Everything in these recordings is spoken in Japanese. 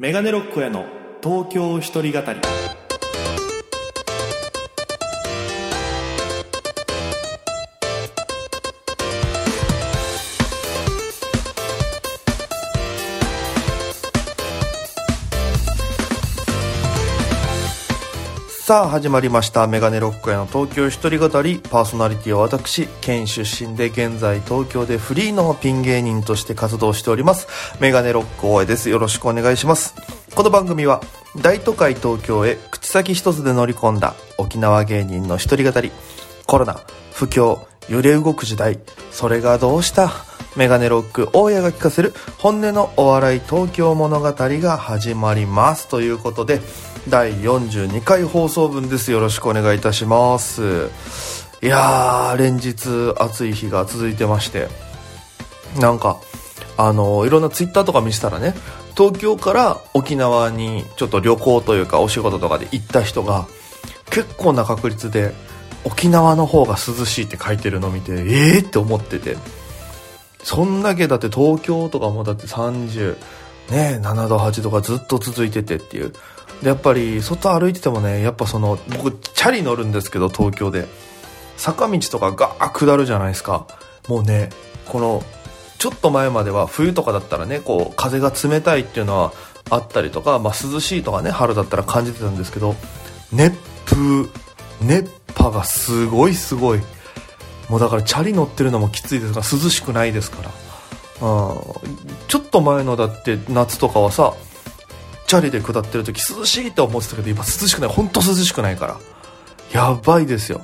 メガネロックへの東京一人語り。さあ始まりました。メガネロックへの東京一人語り。パーソナリティは私県出身で現在東京でフリーのピン芸人として活動しております。メガネロック大江です。よろしくお願いします。この番組は大都会東京へ口先一つで乗り込んだ沖縄芸人の一人語り。コロナ不況揺れ動く時代。それがどうした？メガネロック大家が聞かせる本音のお笑い東京物語が始まります。ということで第42回放送分です。よろしくお願いいたします。いやー連日暑い日が続いてまして。なんかあのいろんなツイッターとか見せたらね東京から沖縄にちょっと旅行というかお仕事とかで行った人が結構な確率で沖縄の方が涼しいって書いてるの見てええー、って思ってて。そんだけだって東京とかもだって30ね7度8度がずっと続いててっていう。でやっぱり外歩いててもねやっぱその僕チャリ乗るんですけど東京で。坂道とかガー下るじゃないですか。もうねこのちょっと前までは冬とかだったらねこう風が冷たいっていうのはあったりとか、まあ、涼しいとかね春だったら感じてたんですけど熱風熱波がすごいすごい。もうだからチャリ乗ってるのもきついですが涼しくないですから、うん、ちょっと前のだって夏とかはさチャリで下ってる時涼しいって思ってたけど今涼しくない本当涼しくないからやばいですよ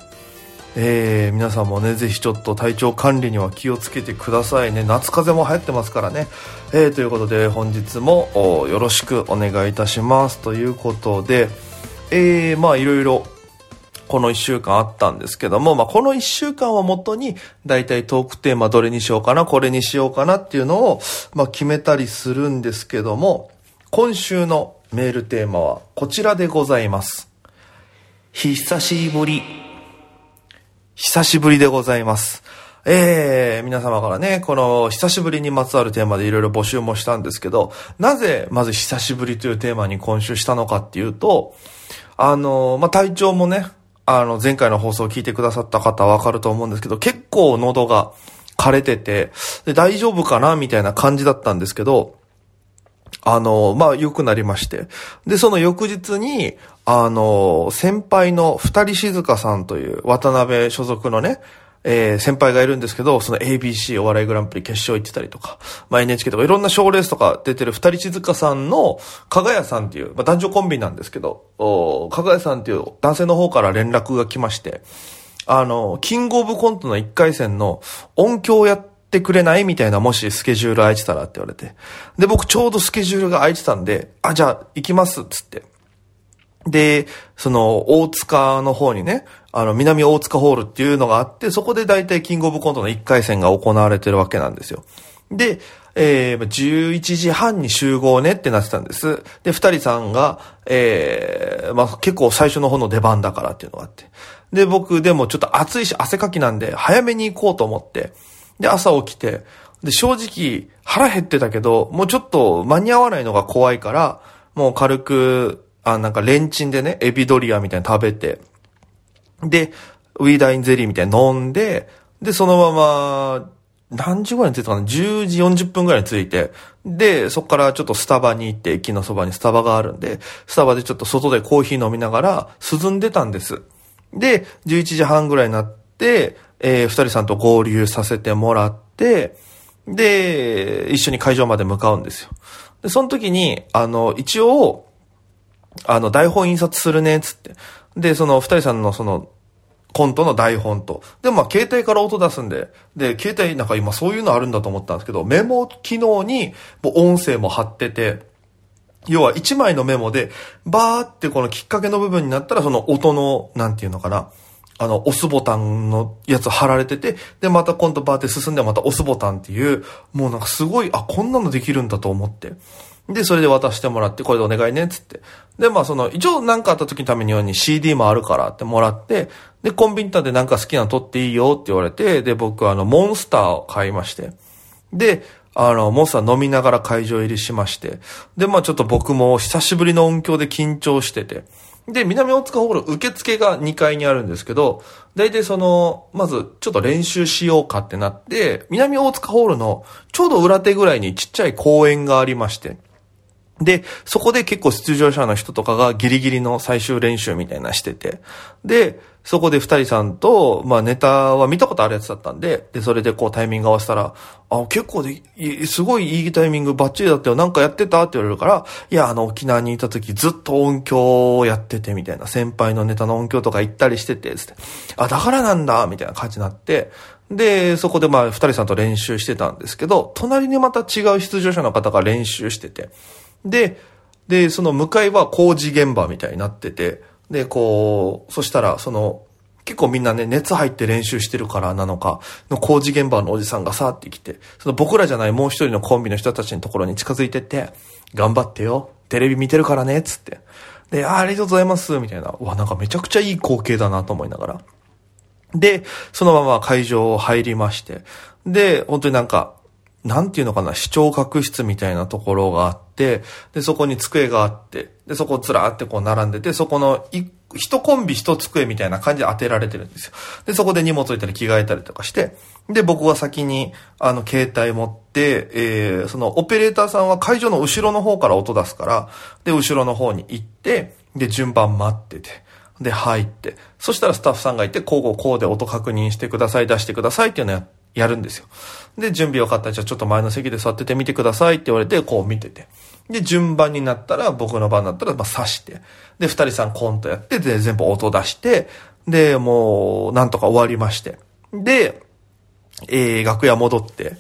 えー、皆さんもね、ぜひちょっと体調管理には気をつけてくださいね。夏風邪も流行ってますからね。えー、ということで本日もよろしくお願いいたします。ということで、えー、まあいろいろこの1週間あったんですけども、まあ、この1週間をもとに、だいたいトークテーマどれにしようかな、これにしようかなっていうのを、まあ、決めたりするんですけども、今週のメールテーマはこちらでございます。久しぶり。久しぶりでございます。えー、皆様からね、この久しぶりにまつわるテーマでいろいろ募集もしたんですけど、なぜまず久しぶりというテーマに今週したのかっていうと、あの、まあ、体調もね、あの、前回の放送を聞いてくださった方はわかると思うんですけど、結構喉が枯れてて、で、大丈夫かなみたいな感じだったんですけど、あの、まあ、良くなりまして。で、その翌日に、あの、先輩の二人静香さんという渡辺所属のね、えー、先輩がいるんですけど、その ABC お笑いグランプリ決勝行ってたりとか、まあ、NHK とかいろんな賞レースとか出てる二人静香さんの、かがやさんっていう、まあ、男女コンビなんですけど、おかがやさんっていう男性の方から連絡が来まして、あの、キングオブコントの一回戦の音響をやってくれないみたいな、もしスケジュール空いてたらって言われて。で、僕ちょうどスケジュールが空いてたんで、あ、じゃあ行きますっつって。で、その、大塚の方にね、あの、南大塚ホールっていうのがあって、そこで大体キングオブコントの1回戦が行われてるわけなんですよ。で、えー、11時半に集合ねってなってたんです。で、二人さんが、えー、まあ、結構最初の方の出番だからっていうのがあって。で、僕でもちょっと暑いし汗かきなんで、早めに行こうと思って、で、朝起きて、で、正直腹減ってたけど、もうちょっと間に合わないのが怖いから、もう軽く、あ、なんかレンチンでね、エビドリアみたいな食べて、で、ウィーダインゼリーみたいに飲んで、で、そのまま、何時ぐらいに着いたかな ?10 時40分ぐらいに着いて、で、そこからちょっとスタバに行って、駅のそばにスタバがあるんで、スタバでちょっと外でコーヒー飲みながら涼んでたんです。で、11時半ぐらいになって、えー、二人さんと合流させてもらって、で、一緒に会場まで向かうんですよ。で、その時に、あの、一応、あの、台本印刷するね、つって。で、その二人さんのその、コントの台本と。で、まあ、携帯から音出すんで、で、携帯なんか今そういうのあるんだと思ったんですけど、メモ機能に、もう音声も貼ってて、要は一枚のメモで、バーってこのきっかけの部分になったら、その音の、なんていうのかな、あの、押すボタンのやつ貼られてて、で、また今度バーって進んでまた押すボタンっていう、もうなんかすごい、あ、こんなのできるんだと思って。で、それで渡してもらって、これでお願いね、っつって。で、まあその、一応何かあった時のためにように CD もあるからってもらって、で、コンビニタでなんか好きなの取っていいよって言われて、で、僕はあの、モンスターを買いまして。で、あの、モンスター飲みながら会場入りしまして、で、まあちょっと僕も久しぶりの音響で緊張してて、で、南大塚ホール受付が2階にあるんですけど、大体その、まずちょっと練習しようかってなって、南大塚ホールのちょうど裏手ぐらいにちっちゃい公園がありまして、で、そこで結構出場者の人とかがギリギリの最終練習みたいなしてて、で、そこで二人さんと、まあネタは見たことあるやつだったんで、で、それでこうタイミング合わせたら、あ、結構で、すごいいいタイミングバッチリだったよ。なんかやってた？って言われるから、いや、あの、沖縄にいた時ずっと音響をやってて、みたいな。先輩のネタの音響とか行ったりしてて、つって。あ、だからなんだ、みたいな感じになって、で、そこでまあ二人さんと練習してたんですけど、隣にまた違う出場者の方が練習してて、で、で、その向かいは工事現場みたいになってて、で、こう、そしたら、その、結構みんなね、熱入って練習してるからなのか、の工事現場のおじさんがさーって来て、その僕らじゃないもう一人のコンビの人たちのところに近づいてって、頑張ってよ、テレビ見てるからね、つって。で、あありがとうございます、みたいな。うわ、なんかめちゃくちゃいい光景だなと思いながら。で、そのまま会場入りまして、で、本当になんか、なんていうのかな、視聴覚室みたいなところがあって、で、そこに机があって、で、そこずらーってこう並んでて、そこの、一コンビ一机みたいな感じで当てられてるんですよ。で、そこで荷物置いたり着替えたりとかして、で、僕は先に、あの、携帯持って、えー、その、オペレーターさんは会場の後ろの方から音出すから、で、後ろの方に行って、で、順番待ってて、で、入って、そしたらスタッフさんがいて、こうこうこうで音確認してください、出してくださいっていうのをややるんですよ。で、準備よかったら、じゃあちょっと前の席で座っててみてくださいって言われて、こう見てて。で、順番になったら、僕の番になったら、まあ、刺して。で、二人さんコントやって、で、全部音出して、で、もう、なんとか終わりまして。で、えー、楽屋戻って、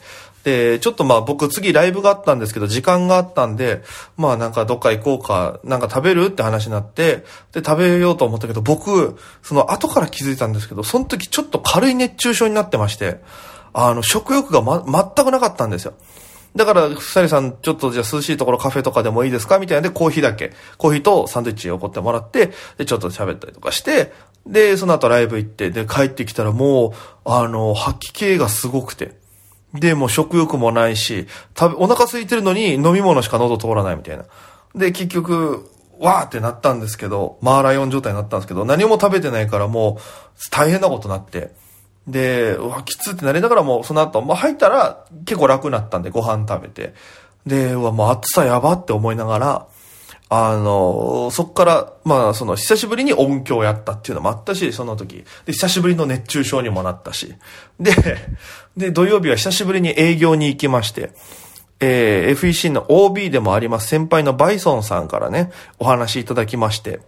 で、ちょっとまあ僕次ライブがあったんですけど、時間があったんで、まあなんかどっか行こうか、なんか食べるって話になって、で、食べようと思ったけど、僕、その後から気づいたんですけど、その時ちょっと軽い熱中症になってまして、あの、食欲がま、全くなかったんですよ。だから、ふさりさん、ちょっとじゃあ涼しいところカフェとかでもいいですか？みたいなんで、コーヒーだけ。コーヒーとサンドイッチを送ってもらって、で、ちょっと喋ったりとかして、で、その後ライブ行って、で、帰ってきたらもう、あの、吐き気がすごくて。で、もう食欲もないし、食べ、お腹空いてるのに飲み物しか喉通らないみたいな。で、結局、わーってなったんですけど、マーライオン状態になったんですけど、何も食べてないからもう、大変なことになって。で、うわ、きつってなりながらも、その後、まあ、入ったら結構楽になったんで、ご飯食べて。で、うわ、もう暑さやばって思いながら、あの、そっから、まあ、その、久しぶりに音響やったっていうのもあったし、その時。で、久しぶりの熱中症にもなったし。で、で、土曜日は久しぶりに営業に行きまして、えー、FEC の OB でもあります先輩のバイソンさんからね、お話いただきまして、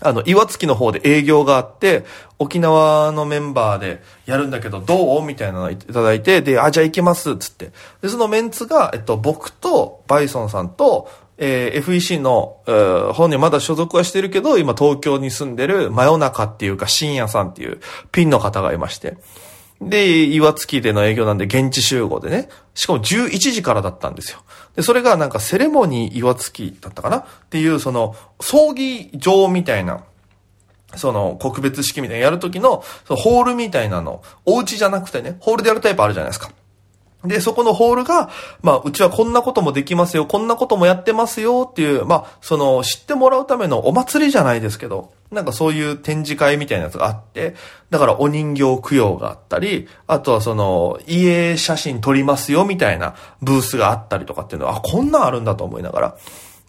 あの、岩月の方で営業があって、沖縄のメンバーでやるんだけど、どう？みたいなのをいただいて、で、あ、じゃあ行きます、つって。で、そのメンツが、えっと、僕と、バイソンさんと、えー FEC の、えー本人まだ所属はしてるけど、今東京に住んでる真夜中っていうか深夜さんっていうピンの方がいまして。で、岩槻での営業なんで現地集合でね。しかも11時からだったんですよ。で、それがなんかセレモニー岩槻だったかな？っていう、その、葬儀場みたいな、その、告別式みたいなやるときの、そのホールみたいなの、お家じゃなくてね、ホールでやるタイプあるじゃないですか。で、そこのホールが、まあ、うちはこんなこともできますよ、こんなこともやってますよっていう、まあ、その、知ってもらうためのお祭りじゃないですけど、なんかそういう展示会みたいなやつがあって、だからお人形供養があったり、あとはその、家写真撮りますよみたいなブースがあったりとかっていうのは、あ、こんなんあるんだと思いながら。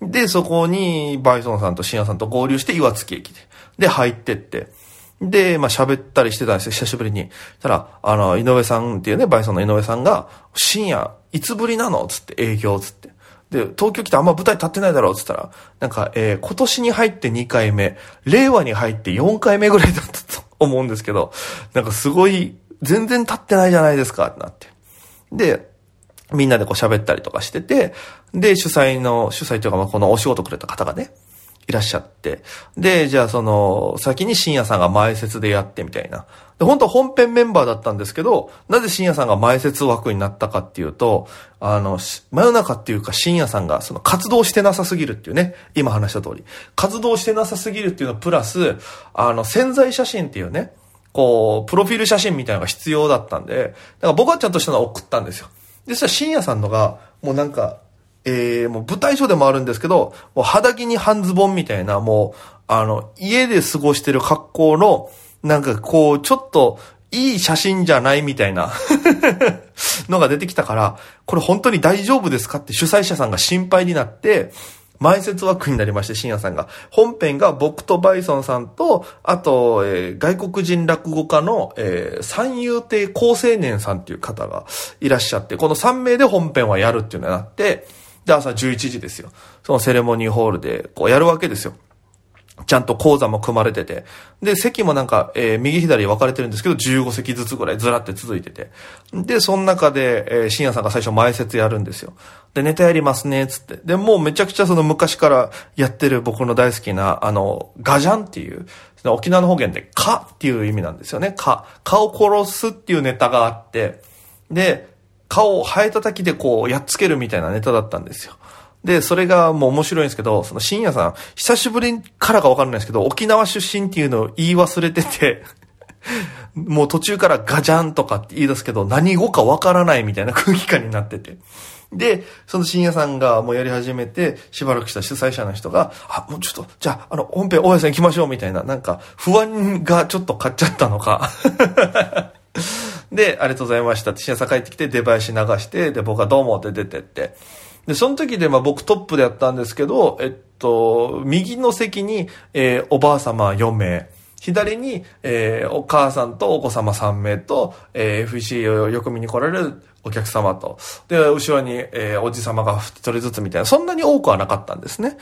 で、そこに、バイソンさんと深夜さんと合流して岩槻駅で。で、入ってって。で、まあ喋ったりしてたんですよ、久しぶりに。たら、あの、井上さんっていうね、バイソンの井上さんが、深夜、いつぶりなの？つって、営業つって。で、東京来てあんま舞台立ってないだろうっつったら、なんか、えー今年に入って2回目、令和に入って4回目ぐらいだったと思うんですけど、なんかすごい、全然立ってないじゃないですか、ってなって。で、みんなでこう喋ったりとかしてて、で、主催の、主催というかまあこのお仕事くれた方がね、いらっしゃって。で、じゃあその、先に深夜さんが前説でやってみたいな。で、本当は本編メンバーだったんですけど、なぜ深夜さんが前説枠になったかっていうと、あの、真夜中っていうか深夜さんがその活動してなさすぎるっていうね、今話した通り。活動してなさすぎるっていうのプラス、あの、潜在写真っていうね、こう、プロフィール写真みたいなのが必要だったんで、だから僕はちゃんとしたのを送ったんですよ。で、そしたら深夜さんのが、もうなんか、えー、もう舞台上でもあるんですけど、もう肌着に半ズボンみたいな、もう、あの、家で過ごしてる格好の、なんかこう、ちょっと、いい写真じゃないみたいな のが出てきたから、これ本当に大丈夫ですかって主催者さんが心配になって、前説枠になりまして、深夜さんが。本編が僕とバイソンさんと、あと、えー、外国人落語家の、えー、三遊亭高青年さんっていう方がいらっしゃって、この3名で本編はやるっていうのになって、で、朝11時ですよ。そのセレモニーホールで、こうやるわけですよ。ちゃんと講座も組まれてて。で、席もなんか、えー、右左分かれてるんですけど、15席ずつぐらいずらって続いてて。で、その中で、えー、深夜さんが最初前説やるんですよ。で、ネタやりますね、つって。で、もうめちゃくちゃその昔からやってる僕の大好きな、あの、ガジャンっていう、沖縄の方言で、かっていう意味なんですよね。か。かを殺すっていうネタがあって、で、顔を生えたたきでこう、やっつけるみたいなネタだったんですよ。で、それがもう面白いんですけど、その深夜さん、久しぶりからかわかんないですけど、沖縄出身っていうのを言い忘れてて もう途中からガジャンとかって言い出すけど、何語かわからないみたいな空気感になってて。で、その深夜さんがもうやり始めて、しばらくした主催者の人が、あ、もうちょっと、じゃあ、あの、本編大家さん行きましょうみたいな、なんか、不安がちょっと買っちゃったのかで、ありがとうございましたって、深夜さん帰ってきて、出囃子流して、で、僕はどうもって出てって、で、その時で、まあ僕トップでやったんですけど、えっと、右の席に、えー、おばあ様4名、左に、えー、お母さんとお子様3名と、えー、FC をよく見に来られるお客様と、で、後ろに、えー、おじ様が1人ずつみたいな、そんなに多くはなかったんですね。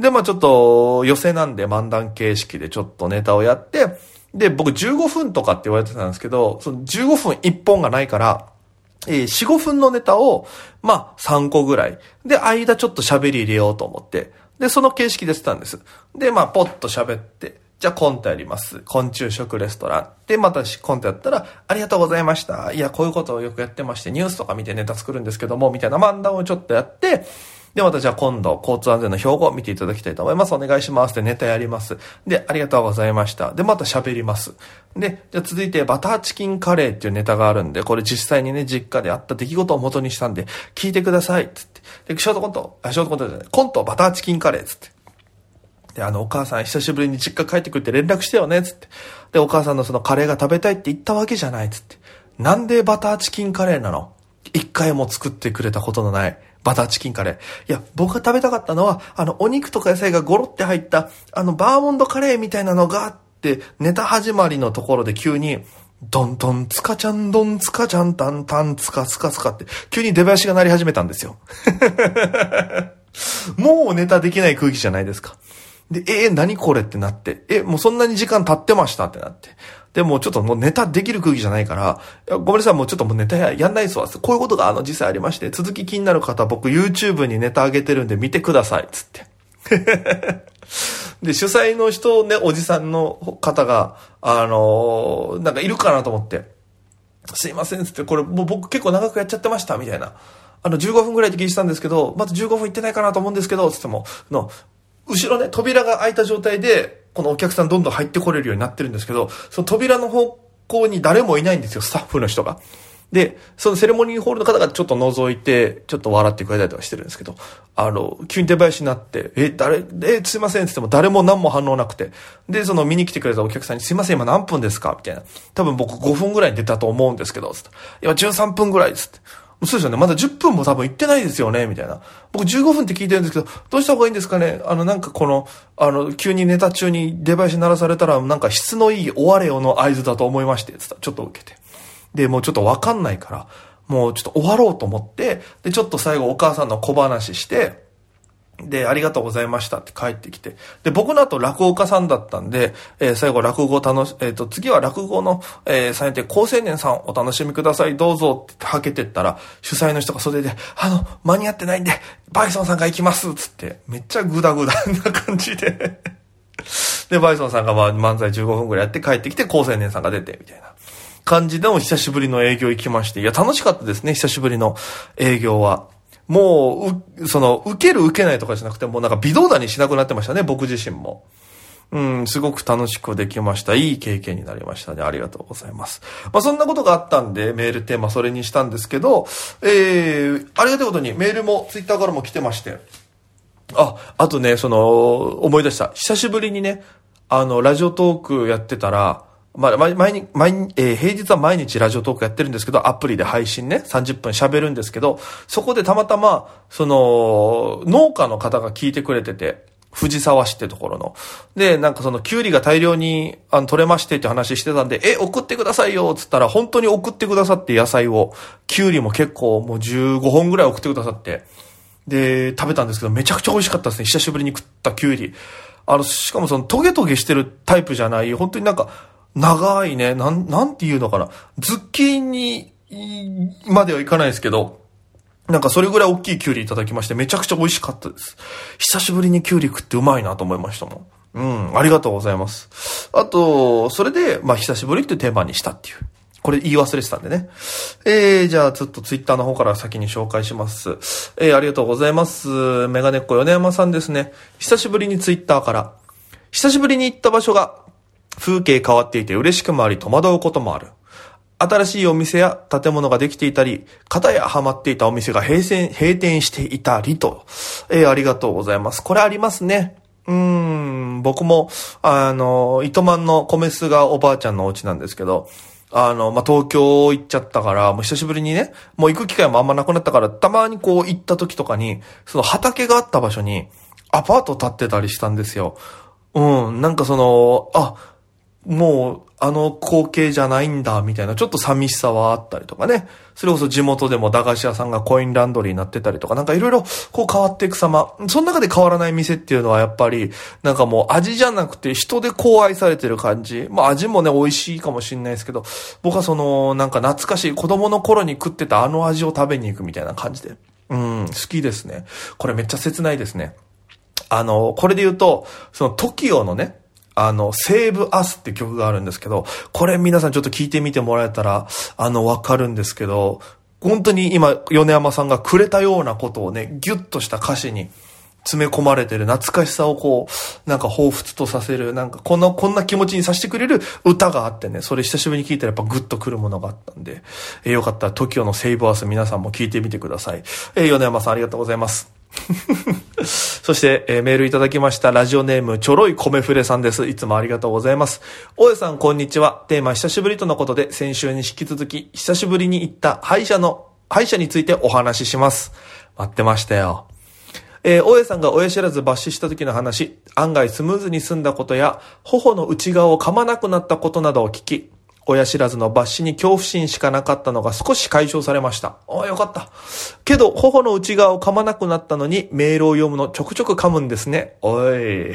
で、まあちょっと、寄せなんで漫談形式でちょっとネタをやって、で、僕15分とかって言われてたんですけど、その15分1本がないから、えー、4、5分のネタを、まあ、3個ぐらい。で、間ちょっと喋り入れようと思って。で、その形式でしたんです。で、まあ、ポッと喋って。じゃあコントやります。昆虫食レストラン。で、またコントやったら、ありがとうございました。いや、こういうことをよくやってまして、ニュースとか見てネタ作るんですけども、みたいな漫談をちょっとやって、で、またじゃあ今度、交通安全の標語を見ていただきたいと思います。お願いします。で、ネタやります。で、ありがとうございました。で、また喋ります。で、じゃあ続いて、バターチキンカレーっていうネタがあるんで、これ実際にね、実家であった出来事を元にしたんで、聞いてください。つって。で、ショートコント、あ、ショートコントじゃない、コント、バターチキンカレー。つって。で、あの、お母さん久しぶりに実家帰ってくるって連絡してよね。つって。で、お母さんのそのカレーが食べたいって言ったわけじゃない。つって。なんでバターチキンカレーなの？一回も作ってくれたことのないバターチキンカレー。いや、僕が食べたかったのは、あの、お肉とか野菜がゴロって入った、あの、バーモンドカレーみたいなのがあって、ネタ始まりのところで急に、ドンドン、つかちゃん、どんつかちゃん、たんたん、つかつかつかって、急に出囃子が鳴り始めたんですよ。もうネタできない空気じゃないですか。で、えー、何これってなって、え、もうそんなに時間経ってましたってなって。でもちょっともうネタできる空気じゃないから、ごめんなさい、もうちょっともうネタややんないっすわ。こういうことがあの実際ありまして、続き気になる方、僕 YouTube にネタ上げてるんで見てください、つって。で、主催の人ね、おじさんの方が、あのー、なんかいるかなと思って、すいません、つって、これもう僕結構長くやっちゃってました、みたいな。あの、15分ぐらいで聞いてたんですけど、まず15分いってないかなと思うんですけど、つっても、の、後ろね、扉が開いた状態で、このお客さんどんどん入ってこれるようになってるんですけど、その扉の方向に誰もいないんですよ、スタッフの人が。で、そのセレモニーホールの方がちょっと覗いて、ちょっと笑ってくれたりとかしてるんですけど、あの、急に出囃子になって、え、誰、え、すいませんって言っても誰も何も反応なくて、で、その見に来てくれたお客さんに、すいません、今何分ですか？みたいな。多分僕5分ぐらいに出たと思うんですけど、つって。今13分ぐらいですって。そうですよね。まだ10分も多分行ってないですよね、みたいな。僕15分って聞いてるんですけど、どうした方がいいんですかねあの、なんかこの、あの、急にネタ中にデバイス鳴らされたら、なんか質のいい終われよの合図だと思いまして、つったちょっと受けて。で、もうちょっとわかんないから、もうちょっと終わろうと思って、で、ちょっと最後お母さんの小話して、で、ありがとうございましたって帰ってきて。で、僕の後落語家さんだったんで、えー、最後落語を楽し、えっ、ー、と、次は落語の、えー、されて高青年さんお楽しみください、どうぞってはけてったら、主催の人が袖で、あの、間に合ってないんで、バイソンさんが行きますつって、めっちゃグダグダな感じで で、バイソンさんがまあ漫才15分くらいやって帰ってきて、高青年さんが出て、みたいな感じでも久しぶりの営業行きまして、いや、楽しかったですね、久しぶりの営業は。もう、う、その、受ける受けないとかじゃなくて、もうなんか微動だにしなくなってましたね、僕自身も。うん、すごく楽しくできました。いい経験になりましたね。ありがとうございます。まあ、そんなことがあったんで、メールテーマそれにしたんですけど、えー、ありがたいことにメールもツイッターからも来てまして、あ、あとね、その、思い出した。久しぶりにね、あの、ラジオトークやってたら、まあ、毎日、毎日、えー平日は毎日ラジオトークやってるんですけど、アプリで配信ね、30分喋るんですけど、そこでたまたま、その、農家の方が聞いてくれてて、藤沢市ってところの。で、なんかその、キュウリが大量に、あの、取れましてって話してたんで、え、送ってくださいよつったら、本当に送ってくださって野菜を、キュウリも結構もう15本ぐらい送ってくださって、で、食べたんですけど、めちゃくちゃ美味しかったですね。久しぶりに食ったキュウリ。あの、しかもその、トゲトゲしてるタイプじゃない、本当になんか、長いね、なん、なんていうのかな。ズッキーニまではいかないですけど、なんかそれぐらい大きいキュウリいただきまして、めちゃくちゃ美味しかったです。久しぶりにキュウリ食ってうまいなと思いましたもん。うん、ありがとうございます。あと、それで、まあ、久しぶりってテーマにしたっていう。これ言い忘れてたんでね。えー、じゃあ、ちょっとツイッターの方から先に紹介します。えー、ありがとうございます。メガネっ子米山さんですね。久しぶりにツイッターから。久しぶりに行った場所が、風景変わっていて嬉しくもあり戸惑うこともある。新しいお店や建物ができていたり、片やハマっていたお店が閉店、閉店していたりと、えーありがとうございます。これありますね。うーん、僕も、あの、糸満の米酢がおばあちゃんのお家なんですけど、あの、まあ、東京行っちゃったから、もう久しぶりにね、もう行く機会もあんまなくなったから、たまにこう行った時とかに、その畑があった場所に、アパート建ってたりしたんですよ。うん、なんかその、あ、もう、あの光景じゃないんだ、みたいな、ちょっと寂しさはあったりとかね。それこそ地元でも駄菓子屋さんがコインランドリーになってたりとか、なんかいろいろこう変わっていく様。その中で変わらない店っていうのはやっぱり、なんかもう味じゃなくて人でこう愛されてる感じ。まあ味もね、美味しいかもしれないですけど、僕はその、なんか懐かしい子供の頃に食ってたあの味を食べに行くみたいな感じで。うん、好きですね。これめっちゃ切ないですね。あの、これで言うと、その TOKIO のね、あの、セーブアスって曲があるんですけど、これ皆さんちょっと聞いてみてもらえたら、あの、わかるんですけど、本当に今、米山さんがくれたようなことをね、ギュッとした歌詞に詰め込まれてる懐かしさをこう、なんか彷彿とさせる、なんかこんな、こんな気持ちにさせてくれる歌があってね、それ久しぶりに聞いたらやっぱグッとくるものがあったんで、えーよかったら TOKIO のセーブアス皆さんも聞いてみてください。えー米山さんありがとうございます。そして、えーメールいただきました。ラジオネーム、ちょろい米フレさんです。いつもありがとうございます。大江さん、こんにちは。テーマ、久しぶりとのことで、先週に引き続き、久しぶりに行った歯医者の、歯医者についてお話しします。待ってましたよ。えー大江さんが親知らず抜歯した時の話、案外スムーズに済んだことや、頬の内側を噛まなくなったことなどを聞き、親知らずの抜歯に恐怖心しかなかったのが少し解消されました。ああ、よかった。けど、頬の内側を噛まなくなったのに、メールを読むのちょくちょく噛むんですね。おい。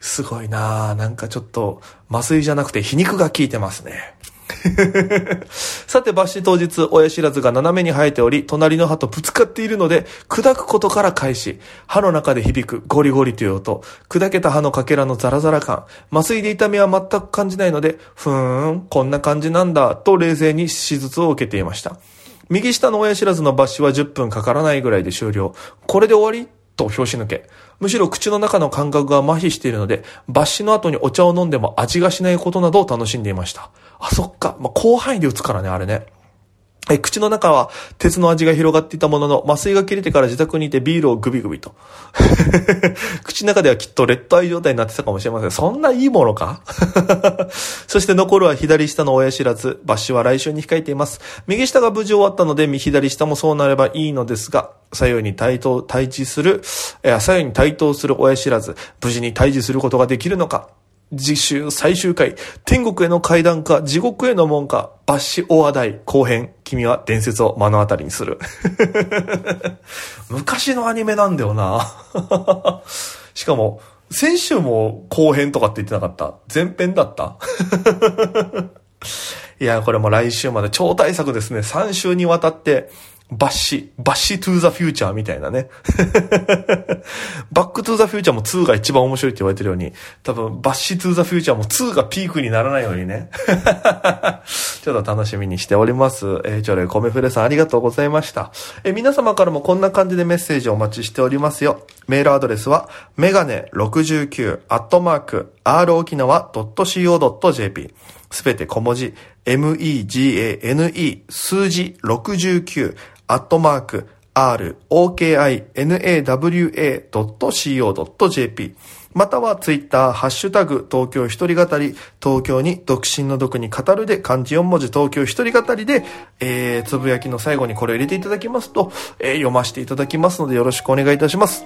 すごいなあなんかちょっと、麻酔じゃなくて皮肉が効いてますね。さて、抜歯当日、親知らずが斜めに生えており、隣の歯とぶつかっているので、砕くことから開始。歯の中で響くゴリゴリという音、砕けた歯のかけらのザラザラ感、麻酔で痛みは全く感じないので、ふーん、こんな感じなんだ、と冷静に手術を受けていました。右下の親知らずの抜歯は10分かからないぐらいで終了。これで終わり？と拍子抜け。むしろ口の中の感覚が麻痺しているので、抜歯の後にお茶を飲んでも味がしないことなどを楽しんでいました。あ、そっか。まあ、広範囲で打つからね、あれね。え、口の中は鉄の味が広がっていたものの、麻酔が切れてから自宅にいてビールをグビグビと。口の中ではきっと劣等愛状態になってたかもしれません。そんないいものか？そして残るは左下の親知らず。抜歯は来週に控えています。右下が無事終わったので、左下もそうなればいいのですが、左右に対等、対峙する、え左右に対等する親知らず。無事に対峙することができるのか？次週最終回、天国への階段か、地獄への門か、抜歯大台後編、君は伝説を目の当たりにする。昔のアニメなんだよな。しかも、先週も後編とかって言ってなかった？前編だった？いや、これも来週まで超大作ですね。3週にわたって、バッシ、バッシトゥーザフューチャーみたいなね。バックトゥーザフューチャーも2が一番面白いって言われてるように、多分バッシトゥーザフューチャーも2がピークにならないようにね。ちょっと楽しみにしております。えー、ちょれ、コメフレさんありがとうございました。えー、皆様からもこんな感じでメッセージをお待ちしておりますよ。メールアドレスは、メガネ69アットマーク、r 沖縄 .co.jp。すべて小文字、megane 数字69アットマーク rokinawa.co.jp またはツイッター、ハッシュタグ、東京一人語り、東京に独身の毒に語るで、漢字4文字、東京一人語りで、えー、つぶやきの最後にこれを入れていただきますと、えー、読ませていただきますのでよろしくお願いいたします。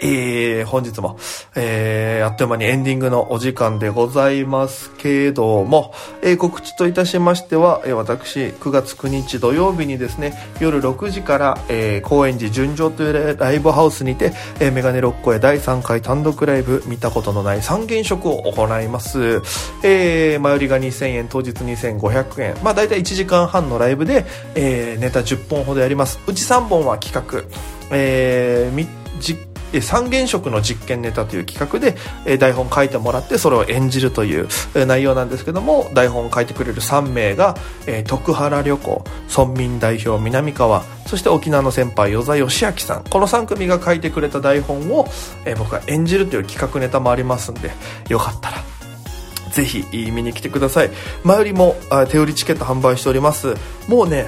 えー、本日も、えー、あっという間にエンディングのお時間でございますけれども、えー、告知といたしましては、えー、私、9月9日土曜日にですね、夜6時から、えー、高円寺純情というライブハウスにて、えー、メガネロッコへ第3回単独ライブ、見たことのない三原色を行います。えー、前売りが2000円、当日2500円。まあ、大体1時間半のライブで、えー、ネタ10本ほどやります。うち3本は企画。えー、み、三原色の実験ネタという企画で、え台本書いてもらってそれを演じるという内容なんですけども台本を書いてくれる3名が、え徳原旅行村民代表南川そして沖縄の先輩与座義明さん。この3組が書いてくれた台本を、え僕が演じるという企画ネタもありますんでよかったらぜひ見に来てください。前よりも手売りチケット販売しております。もうね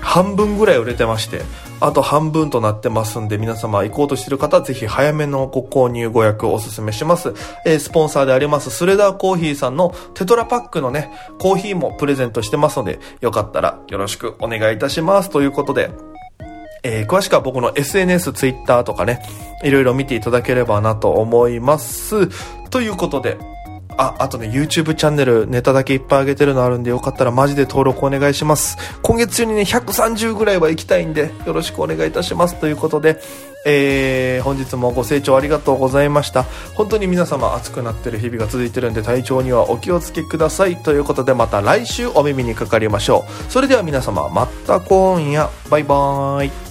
半分ぐらい売れてましてあと半分となってますんで、皆様行こうとしてる方はぜひ早めのご購入ご予約をお勧めします。えー、スポンサーであります、スレダーコーヒーさんのテトラパックのね、コーヒーもプレゼントしてますので、よかったらよろしくお願いいたします。ということで、えー、詳しくは僕の SNS、Twitter とかね、いろいろ見ていただければなと思います。ということで、あ、あとね、YouTube チャンネルネタだけいっぱい上げてるのあるんで、よかったらマジで登録お願いします。今月中にね、130ぐらいは行きたいんで、よろしくお願いいたします。ということで、えー、本日もご清聴ありがとうございました。本当に皆様暑くなってる日々が続いてるんで、体調にはお気をつけください。ということで、また来週お耳にかかりましょう。それでは皆様、また今夜、バイバーイ。